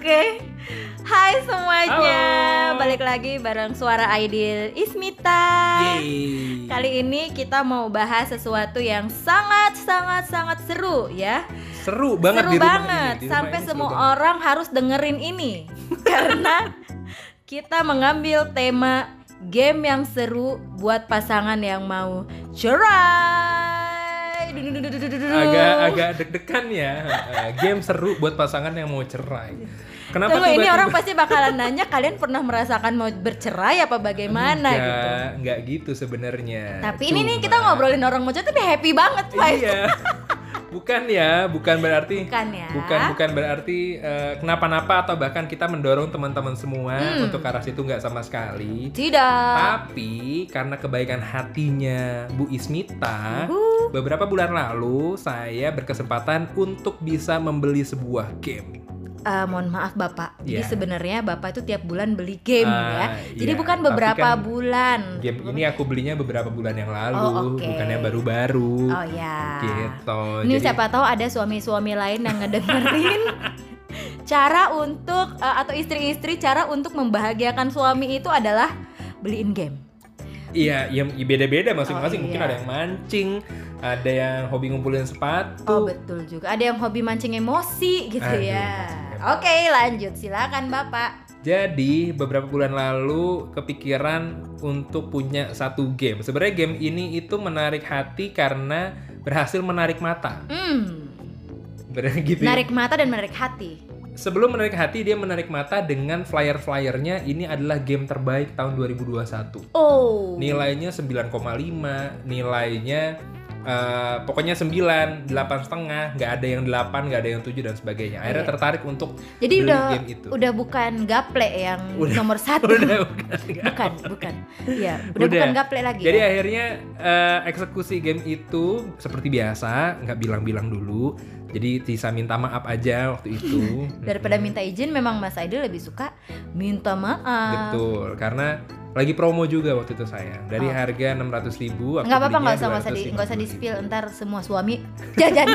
Oke. Hai semuanya. Halo. Balik lagi bareng Suara Aidil Ismita. Yeay. Kali ini kita mau bahas sesuatu yang sangat sangat sangat seru ya. Seru banget seru di rumah banget. ini. Di rumah Sampai ini semua banget. orang harus dengerin ini. Karena kita mengambil tema game yang seru buat pasangan yang mau cerai. Agak agak deg-degan ya. Eh, Game seru buat pasangan yang mau cerai. Kenapa Tunggu, ini orang pasti bakalan nanya kalian pernah merasakan mau bercerai apa bagaimana Enggak, gitu. enggak gitu sebenarnya. Tapi ini nih Cuma- kita ngobrolin orang mau cerai tapi happy banget, Pak. Iya. bukan ya, bukan berarti Bukan ya. Bukan bukan berarti eh, kenapa-napa atau bahkan kita mendorong teman-teman semua Hmm. untuk ke arah situ nggak sama sekali. Tidak. Tapi karena kebaikan hatinya Bu Ismita, Uhuh. beberapa bulan lalu saya berkesempatan untuk bisa membeli sebuah game. Eh, mohon maaf Bapak. Jadi Iya. sebenarnya Bapak itu tiap bulan beli game Ah, ya. Jadi iya. bukan Tapi beberapa kan bulan. Game ini aku belinya beberapa bulan yang lalu, Oh, oke. bukannya baru-baru. Oh ya. Gitu. Ini Jadi- siapa tahu ada suami-suami lain yang ngedengerin cara untuk eh, atau istri-istri cara untuk membahagiakan suami itu adalah beliin game. Iya, ya beda-beda masing-masing. Oh, Mungkin iya. ada yang mancing, ada yang hobi ngumpulin sepatu. Oh betul juga. Ada yang hobi mancing emosi gitu Aduh, ya. Oke lanjut silakan Bapak. Jadi beberapa bulan lalu kepikiran untuk punya satu game. Sebenarnya game ini itu menarik hati karena berhasil menarik mata. Hmm. Benar gitu. ya? Menarik mata dan menarik hati. Sebelum menarik hati dia menarik mata dengan flyer-flyernya ini adalah game terbaik tahun 2021. Oh. Nilainya 9,5, nilainya eh, pokoknya 9, 8 setengah, nggak ada yang 8, nggak ada yang 7 dan sebagainya. Akhirnya Iya. tertarik untuk Jadi beli udah game itu. udah bukan gaple yang Udah- nomor satu. Udah, bukan. bukan, bukan. Iya, udah, Udah. bukan gaple lagi. Jadi ya? akhirnya eh, eksekusi game itu seperti biasa, nggak bilang-bilang dulu. Jadi Tisa minta maaf aja waktu itu. Daripada minta izin memang Mas Aidil lebih suka minta maaf. Betul, karena lagi promo juga waktu itu sayang. Dari Oh. harga 600.000 ribu, Nggak apa-apa nggak usah nggak usah di nggak usah di spill ntar semua suami jajan.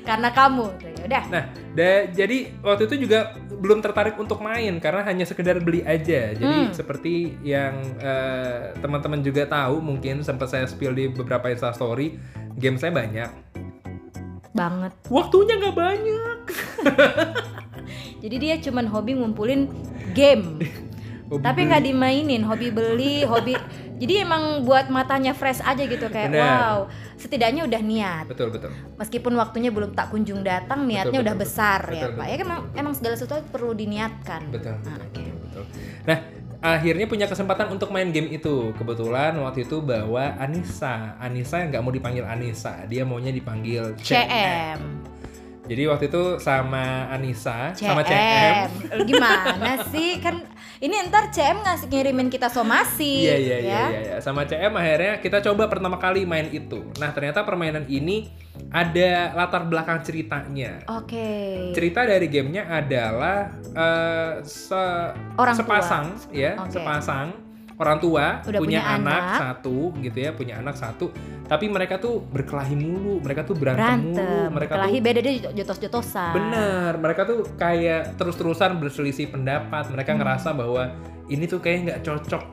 Karena kamu. Ya udah. Nah, da- jadi waktu itu juga belum tertarik untuk main karena hanya sekedar beli aja. Jadi Hmm. seperti yang eh, teman-teman juga tahu, mungkin sempat saya spill di beberapa Insta Story, game saya banyak. Banget. Waktunya nggak banyak. Jadi dia cuman hobi ngumpulin game. Hobi Tapi nggak dimainin, hobi beli, hobi. Jadi emang buat matanya fresh aja gitu kayak Benar. wow, setidaknya udah niat. Betul betul. Meskipun waktunya belum tak kunjung datang, niatnya Betul, udah betul, besar betul, ya, betul, Pak. Ya betul. emang emang segala sesuatu perlu diniatkan. Betul, Nah, betul, betul, betul. Nah, akhirnya punya kesempatan untuk main game itu. Kebetulan waktu itu bawa Anissa. Anissa yang nggak mau dipanggil Anissa, dia maunya dipanggil CM. CM. Jadi waktu itu sama Anissa, CM. sama CM. Gimana sih? Kan ini ntar CM ngasih ngirimin kita somasi. Iya iya iya ya. iya iya. sama CM akhirnya kita coba pertama kali main itu. Nah, ternyata permainan ini ada latar belakang ceritanya. Oke. Cerita dari gamenya adalah eh, se- Orang tua. sepasang ya, Oke. sepasang orang tua Udah punya, punya anak, anak. satu gitu ya, punya anak satu. Tapi mereka tuh berkelahi mulu, mereka tuh berantem, mulu, Berantem. mereka Kelahi tuh beda dia jotos-jotosan. Bener, mereka tuh kayak terus-terusan berselisih pendapat. Mereka Hmm. ngerasa bahwa ini tuh kayaknya nggak cocok.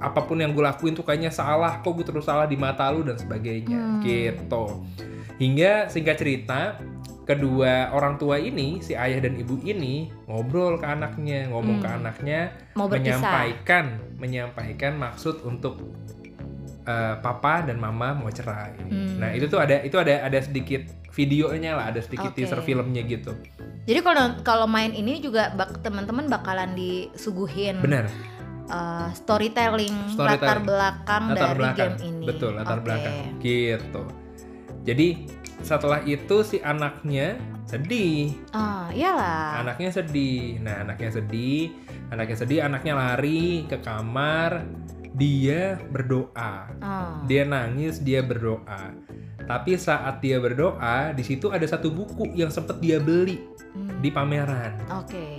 Apa pun yang gue lakuin tuh kayaknya salah. Kok gue terus salah di mata lu dan sebagainya. Hmm. Gitu. Hingga singkat cerita, kedua orang tua ini, si ayah dan ibu ini ngobrol ke anaknya, ngomong Hmm. ke anaknya, Mau berpisah. menyampaikan, menyampaikan maksud untuk eh, papa dan mama mau cerai. Hmm. Nah itu tuh ada itu ada ada sedikit videonya lah, ada sedikit Oke. teaser filmnya gitu. Jadi kalau kalau main ini juga bak, teman-teman bakalan disuguhin Benar, uh, storytelling, Storytelling. latar belakang latar dari belakang. game ini. Betul, latar Oke. belakang. Gitu. Jadi setelah itu si anaknya sedih. Ah, iyalah. Anaknya sedih. Nah, anaknya sedih, anaknya sedih, anaknya lari ke kamar, dia berdoa. Ah. Dia nangis, dia berdoa. Tapi saat dia berdoa, di situ ada satu buku yang sempat dia beli Hmm. di pameran. Oke.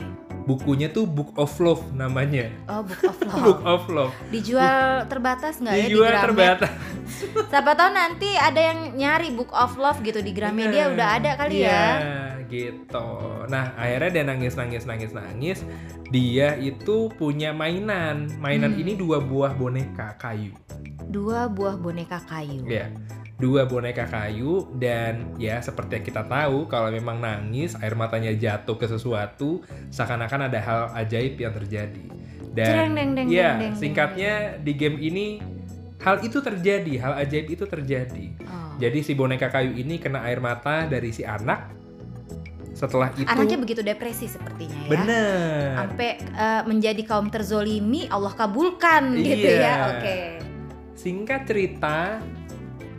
Bukunya tuh Book of Love namanya. Oh, Book of Love. Book of Love. Dijual terbatas nggak ya di Dijual terbatas. Siapa tahu nanti ada yang nyari Book of Love gitu di Gramedia udah ada kali Iya, ya. gitu. Nah, akhirnya dia nangis nangis nangis nangis. Dia itu punya mainan. Mainan Hmm. ini dua buah boneka kayu. Dua buah boneka kayu. Ya. Dua boneka kayu dan ya seperti yang kita tahu kalau memang nangis air matanya jatuh ke sesuatu seakan-akan ada hal ajaib yang terjadi. Cereng, Dan deng, deng, ya deng, deng, singkatnya di game ini hal itu terjadi, hal ajaib itu terjadi. Oh. Jadi si boneka kayu ini kena air mata dari si anak. Setelah itu Anaknya begitu depresi sepertinya ya. bener. Sampai eh, menjadi kaum terzolimi Allah kabulkan gitu Iya. ya. Oke. Singkat cerita,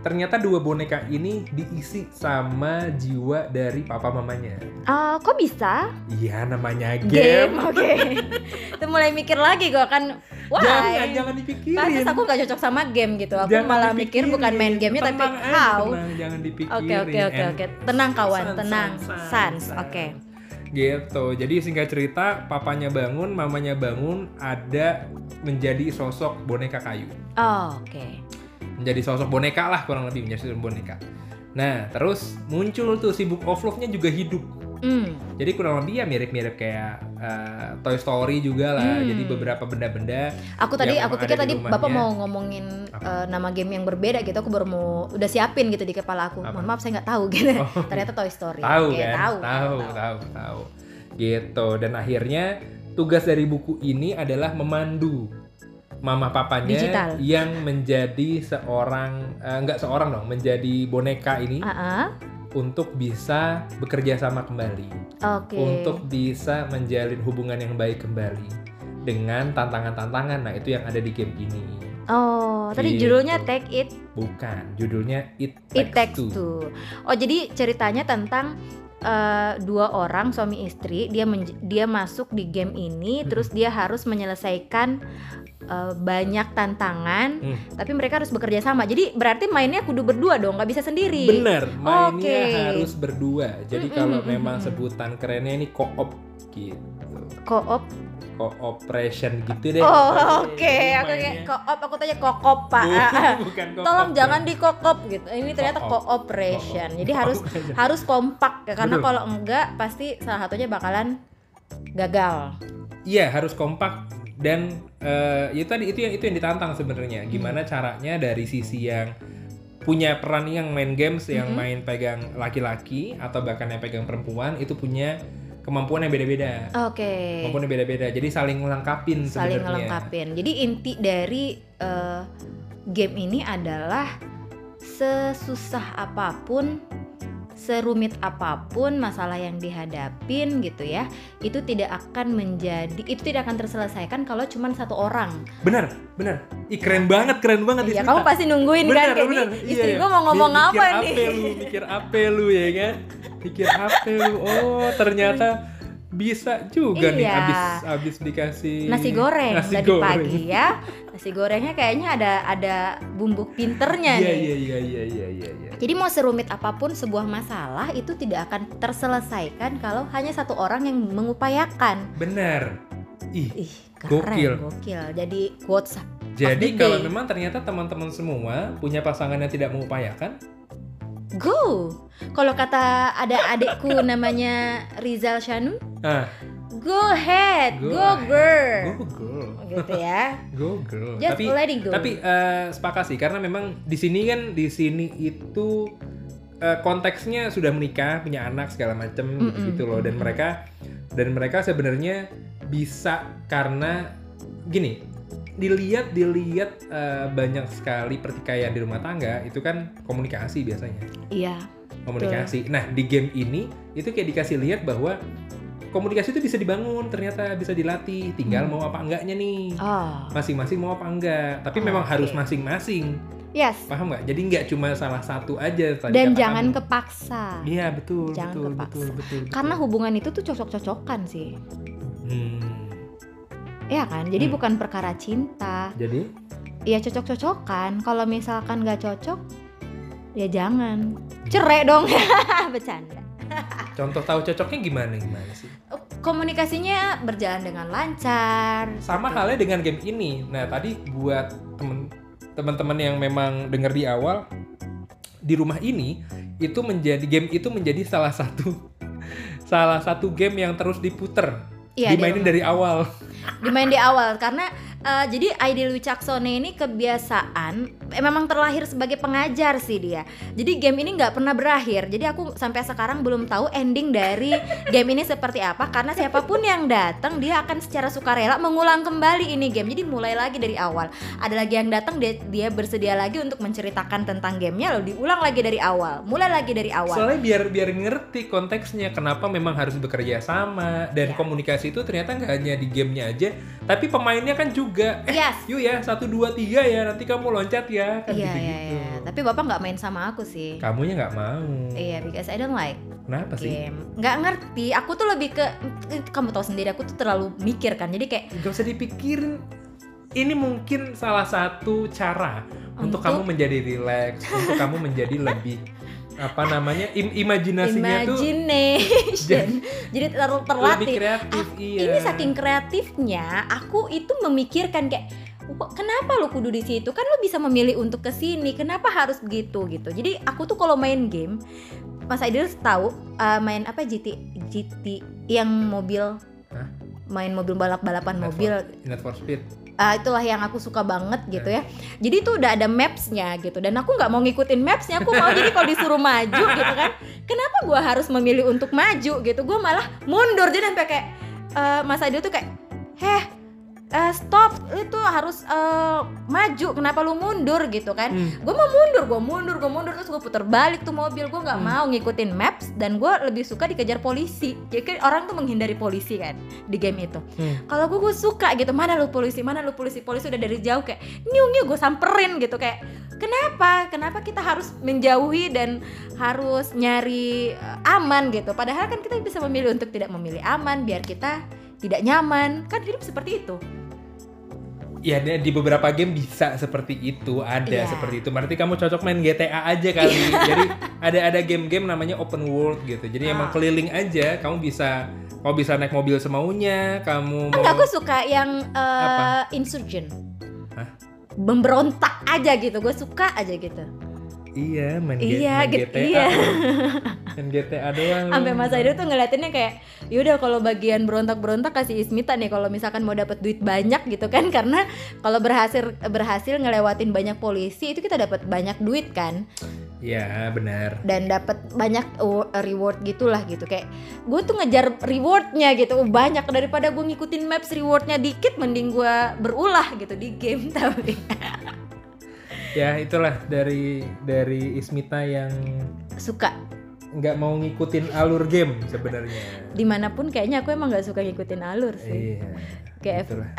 ternyata dua boneka ini diisi sama jiwa dari papa mamanya. Ah, kok bisa? Iya, namanya Game, game. oke. Itu mulai mikir lagi gue kan, wah. Jangan, jangan dipikirin. Pantes aku gak cocok sama game gitu. Aku Jangan malah mikir dipikirin. bukan main gamenya tapi aja, how. tenang, jangan dipikirin. Oke oke oke oke. Tenang kawan, sans, tenang. sans, Sans, sans. oke. Gitu. Jadi singkat cerita, papanya bangun, mamanya bangun, ada menjadi sosok boneka kayu. Oh, oke. Menjadi sosok boneka lah kurang lebih menjadi sosok boneka. Nah, terus muncul tuh si Book of Love-nya juga hidup. Hmm. Jadi kurang lebih ya mirip-mirip kayak eh, Toy Story juga lah. Hmm. Jadi beberapa benda-benda. Aku tadi aku pikir tadi rumahnya. Bapak mau ngomongin Apa? eh, nama game yang berbeda gitu. Aku baru mau udah siapin gitu di kepala aku. Apa? Mohon maaf saya nggak tahu gitu. Oh. Ternyata Toy Story. Tahu Oke, kan? Tahu, tahu, tahu, tahu. Gitu. Dan akhirnya tugas dari buku ini adalah memandu mama papanya Digital. yang menjadi seorang eh, enggak seorang dong, menjadi boneka ini Ah, ah. untuk bisa bekerja sama kembali, Oke. untuk bisa menjalin hubungan yang baik kembali dengan tantangan-tantangan. Nah, itu yang ada di game ini. Oh, tadi Gitu. judulnya Take It Bukan, judulnya It It Takes Takes, Two. Two. Oh, jadi ceritanya tentang eh, dua orang suami istri dia dia masuk di game ini Hmm. terus dia harus menyelesaikan eh, banyak tantangan Hmm. tapi mereka harus bekerja sama. Jadi berarti mainnya kudu berdua dong, nggak bisa sendiri. Bener, mainnya Oke. harus berdua. Jadi Mm-mm, kalau mm-mm, memang sebutan kerennya ini co-op gitu. Co-op. Cooperation gitu deh. Oh, oke. Jadi Aku kayak co-op, aku tanya kokop, Pak. Bukan, bukan co-op. Tolong jangan di kokop gitu. Ini ternyata Co-op. cooperation. Co-op. Jadi harus harus kompak ya karena kalau enggak pasti salah satunya bakalan gagal. Iya, harus kompak dan eh, itu tadi itu yang itu yang ditantang sebenarnya. Hmm. Gimana caranya dari sisi yang punya peran yang main games yang Mhm. main pegang laki-laki atau bahkan yang pegang perempuan itu punya kemampuan yang beda-beda. Oke. Kemampuan yang beda-beda. Jadi saling melengkapin saling ngelengkapin. Jadi inti dari eh, game ini adalah sesusah apa pun, serumit apa pun masalah yang dihadapin gitu ya, itu tidak akan menjadi itu tidak akan terselesaikan kalau cuma satu orang. Bener, bener. Ih keren banget, keren banget Ya nih kamu pasti nungguin kan kayak bener. nih, Iya, istri iya. gua mau ngomong apa mikir nih? lu, mikir apa lu ya kan? Mikir apa lu? Oh, ternyata bisa juga nih Iya. abis abis dikasih Nasi goreng nasi tadi goreng. pagi ya. Nasi gorengnya kayaknya ada ada bumbu pinternya Iya nih. iya iya iya iya iya. iya. Jadi mau serumit apa pun sebuah masalah itu tidak akan terselesaikan kalau hanya satu orang yang mengupayakan. Bener. Ih, Ih, keren, Gokil. gokil. Jadi quotes jadi kalau memang ternyata teman-teman semua punya pasangan yang tidak mengupayakan, go. Kalau kata ada adikku namanya Rizal Shanu, ah, go ahead, Go go, ahead. girl. go girl, Gitu ya. go girl. Just tapi let it go. Tapi eh, sepakat sih karena memang di sini kan di sini itu eh, konteksnya sudah menikah, punya anak segala macem Mm-mm. gitu loh dan mereka dan mereka sebenarnya bisa karena gini dilihat dilihat eh, banyak sekali pertikaian di rumah tangga itu kan komunikasi biasanya Iya. komunikasi. Nah di game ini itu kayak dikasih lihat bahwa komunikasi itu bisa dibangun ternyata bisa dilatih tinggal Hmm. mau apa enggaknya nih Oh. masing-masing mau apa enggak tapi Oh, memang oke. harus masing-masing Yes. paham nggak jadi nggak cuma salah satu aja tadi Dan jangan kamu. kepaksa. iya betul jangan betul, kepaksa. betul betul betul Karena hubungan itu tuh cocok-cocokan sih. Hmm, Iya kan? Jadi Hmm. bukan perkara cinta. jadi Ya cocok-cocokan. Kalau misalkan nggak cocok, ya jangan. Cerai dong. Bercanda. contoh tahu cocoknya gimana gimana sih komunikasinya berjalan dengan lancar. Sama gitu. halnya dengan game ini. Nah, tadi buat temen teman-teman yang memang dengar di awal di rumah ini itu menjadi game itu menjadi salah satu salah satu game yang terus diputer Iya, di dimainin dari awal. Dimain di awal karena eh, jadi Aidil Wicaksone ini kebiasaan eh, memang terlahir sebagai pengajar sih dia. Jadi game ini nggak pernah berakhir. Jadi aku sampai sekarang belum tahu ending dari game ini seperti apa karena siapa pun yang datang dia akan secara sukarela mengulang kembali ini game. Jadi mulai lagi dari awal. Ada lagi yang datang dia, dia bersedia lagi untuk menceritakan tentang gamenya lalu diulang lagi dari awal. Mulai lagi dari awal. Soalnya biar biar ngerti konteksnya kenapa memang harus bekerja sama dan Ya. komunikasi itu ternyata nggak hanya di gamenya aja tapi pemainnya kan juga eh yes yuk ya satu dua tiga ya nanti kamu loncat ya kan Iya, gitu iya, iya. Tapi bapak nggak main sama aku sih. kamunya nggak mau Iya, because I don't like kenapa sih. Nggak ngerti. Aku tuh lebih ke kamu tahu sendiri. Aku tuh terlalu mikir kan. Jadi kayak Gak usah dipikirin. Ini mungkin salah satu cara untuk, Untuk? kamu menjadi rileks, untuk kamu menjadi lebih apa namanya im- imajinasinya tuh imagination. Jadi terlalu lebih terlatih. kreatif. iya. Ini saking kreatifnya, aku itu memikirkan kayak "Wah, kenapa lu kudu di situ? Kan lu bisa memilih untuk ke sini. Kenapa harus begitu gitu? Jadi aku tuh kalau main game, Mas Aidil tahu uh, main apa GT GT yang mobil Hah? main mobil balap-balapan Need for- mobil Need for Speed. Ah, itulah yang aku suka banget gitu ya. Jadi itu udah ada maps-nya gitu dan aku nggak mau ngikutin maps-nya, aku mau jadi kalau disuruh maju gitu kan. Kenapa gua harus memilih untuk maju gitu? Gua malah mundur jadi sampai kayak eh, Mas Adil tuh kayak, "Heh, eh, stop, itu harus eh, maju. Kenapa lu mundur gitu kan?" Hmm. Gue mau mundur, gue mundur, gue mundur terus gue puter balik tuh mobil. Gue nggak Hmm. mau ngikutin maps dan gue lebih suka dikejar polisi. Jadi kan orang tuh menghindari polisi kan di game itu Hmm. kalau gue gue suka gitu mana lu polisi mana lu polisi polisi udah dari jauh kayak nyiu nyiu gue samperin gitu kayak kenapa kenapa kita harus menjauhi dan harus nyari eh, aman gitu padahal kan kita bisa memilih untuk tidak memilih aman biar kita tidak nyaman kan hidup seperti itu Ya di beberapa game bisa seperti itu, ada Iya. seperti itu. Berarti kamu cocok main GTA aja kali. Jadi ada ada game-game namanya open world gitu. Jadi emang Ah. keliling aja, kamu bisa kamu bisa naik mobil semaunya, kamu mau enggak gue suka yang eh, Apa? insurgent Hah? memberontak aja gitu gue suka aja gitu Iya, main, G- Iya, main GTA. iya. main GTA doang. sampai Mas Aidil tuh ngeliatinnya kayak yaudah kalau bagian berontak-berontak kasih Ismita nih kalau misalkan mau dapat duit banyak gitu kan karena kalau berhasil berhasil ngelewatin banyak polisi itu kita dapat banyak duit kan Iya, benar. dan dapat banyak uh, reward gitulah gitu kayak gue tuh ngejar rewardnya gitu uh, banyak daripada gue ngikutin maps rewardnya dikit mending gue berulah gitu di game tapi Ya, itulah dari dari Ismita yang suka nggak mau ngikutin alur game sebenarnya. di mana pun kayaknya aku emang nggak suka ngikutin alur sih Iya. Kayak- itulah.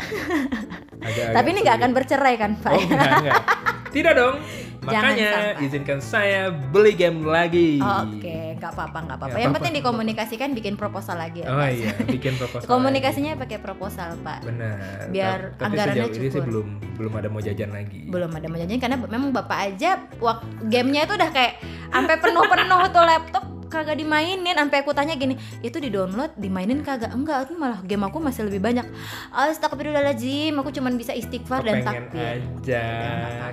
Agak-agak tapi ini nggak akan bercerai kan Pak Oh, enggak, enggak. Tidak dong. Makanya izinkan saya beli game lagi. Oke, nggak apa-apa, nggak apa-apa. Yang penting dikomunikasikan, bikin proposal lagi ya. Oh iya, bikin proposal. Komunikasinya pakai proposal, Pak. Benar. biar Ta- tapi anggarannya ini sih cukup. belum belum ada mau jajan lagi. Belum ada mau janjiin karena memang bapak aja waktu gamenya itu udah kayak sampai penuh-penuh tuh laptop kagak dimainin. Sampai aku tanya gini itu di download dimainin kagak? Enggak itu malah game aku masih lebih banyak. Astagfirullahaladzim aku cuman bisa istighfar dan Pengen takbir. aja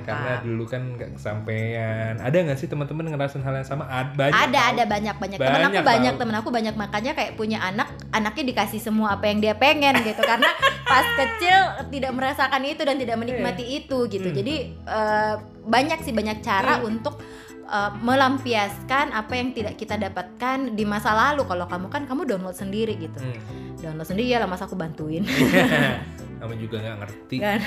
karena dulu kan nggak kesampaian. Ada nggak sih teman-teman ngerasain hal yang sama? Ad, banyak. ada ada banyak banyak temen aku Banyak, banyak temen aku banyak. Makanya kayak punya anak anaknya dikasih semua apa yang dia pengen gitu. Karena pas kecil tidak merasakan itu dan tidak menikmati itu gitu. Hmm. jadi eh, banyak sih banyak cara untuk eh, melampiaskan apa yang tidak kita dapatkan di masa lalu kalau kamu kan kamu download sendiri gitu Hmm. download sendiri ya lah masa aku bantuin Kamu juga nggak ngerti. Kan?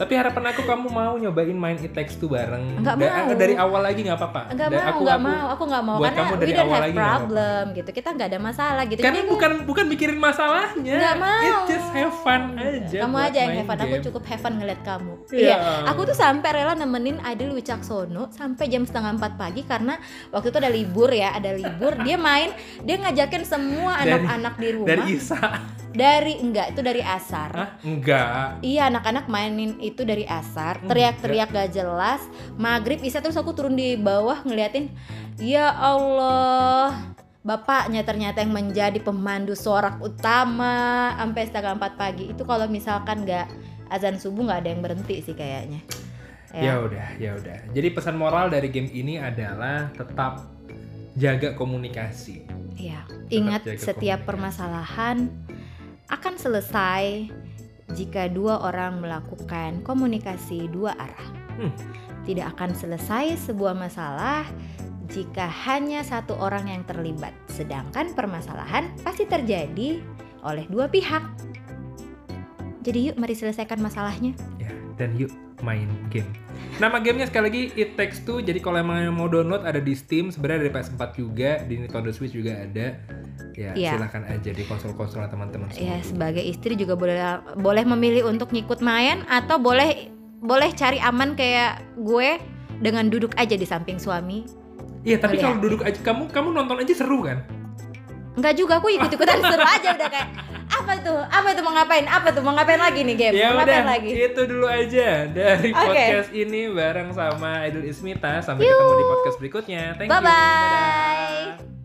Tapi harapan aku kamu mau nyobain main It Takes Two bareng. Nggak Da- mau. Dari awal lagi nggak apa-apa. Enggak Da- mau, aku- enggak aku- mau, aku enggak mau buat karena kamu we dari don't awal have lagi nggak problem gitu. Kita nggak ada masalah gitu. Karena Jadi bukan bukan mikirin masalahnya. Nggak mau. It just have fun aja. kamu buat aja yang have fun, aku game. cukup have fun ngeliat kamu. Iya. Iya, aku tuh sampai rela nemenin Adil Wicaksono sampai jam setengah empat pagi karena waktu itu ada libur ya, ada libur. Dia main, dia ngajakin semua anak-anak di rumah Dari Isa. Dari enggak itu dari asar. Hah? Enggak. Iya anak-anak mainin itu dari asar, Hmm, teriak-teriak gak jelas. Maghrib bisa terus aku turun di bawah ngeliatin, ya Allah, bapaknya ternyata yang menjadi pemandu sorak utama sampai setengah 4 pagi itu kalau misalkan nggak azan subuh nggak ada yang berhenti sih kayaknya Ya udah, ya udah. Jadi pesan moral dari game ini adalah tetap jaga komunikasi. Iya, ingat setiap komunikasi. permasalahan akan selesai jika dua orang melakukan komunikasi dua arah. Hmm. Tidak akan selesai sebuah masalah jika hanya satu orang yang terlibat, sedangkan permasalahan pasti terjadi oleh dua pihak. Jadi yuk mari selesaikan masalahnya. Ya, dan yuk main game. Nama gamenya sekali lagi It Takes Two. Jadi kalau emang mau download ada di Steam, sebenarnya ada di PS4 juga, di Nintendo Switch juga ada. Ya, Iya. silahkan aja di konsol-konsol teman-teman. Ya sebagai istri juga boleh boleh memilih untuk ngikut main atau boleh boleh cari aman kayak gue dengan duduk aja di samping suami. Iya, tapi Boleh kalau ya? duduk aja kamu kamu nonton aja seru kan? Enggak juga aku ikut-ikutan seru aja udah kayak apa tuh? Apa tuh mau ngapain? Apa tuh mau ngapain lagi nih game? Ya mau ngapain udah, lagi? itu dulu aja dari Oke. podcast ini bareng sama Idul Ismita. Sampai ketemu di podcast berikutnya. Thank Bye you. Dadah. bye.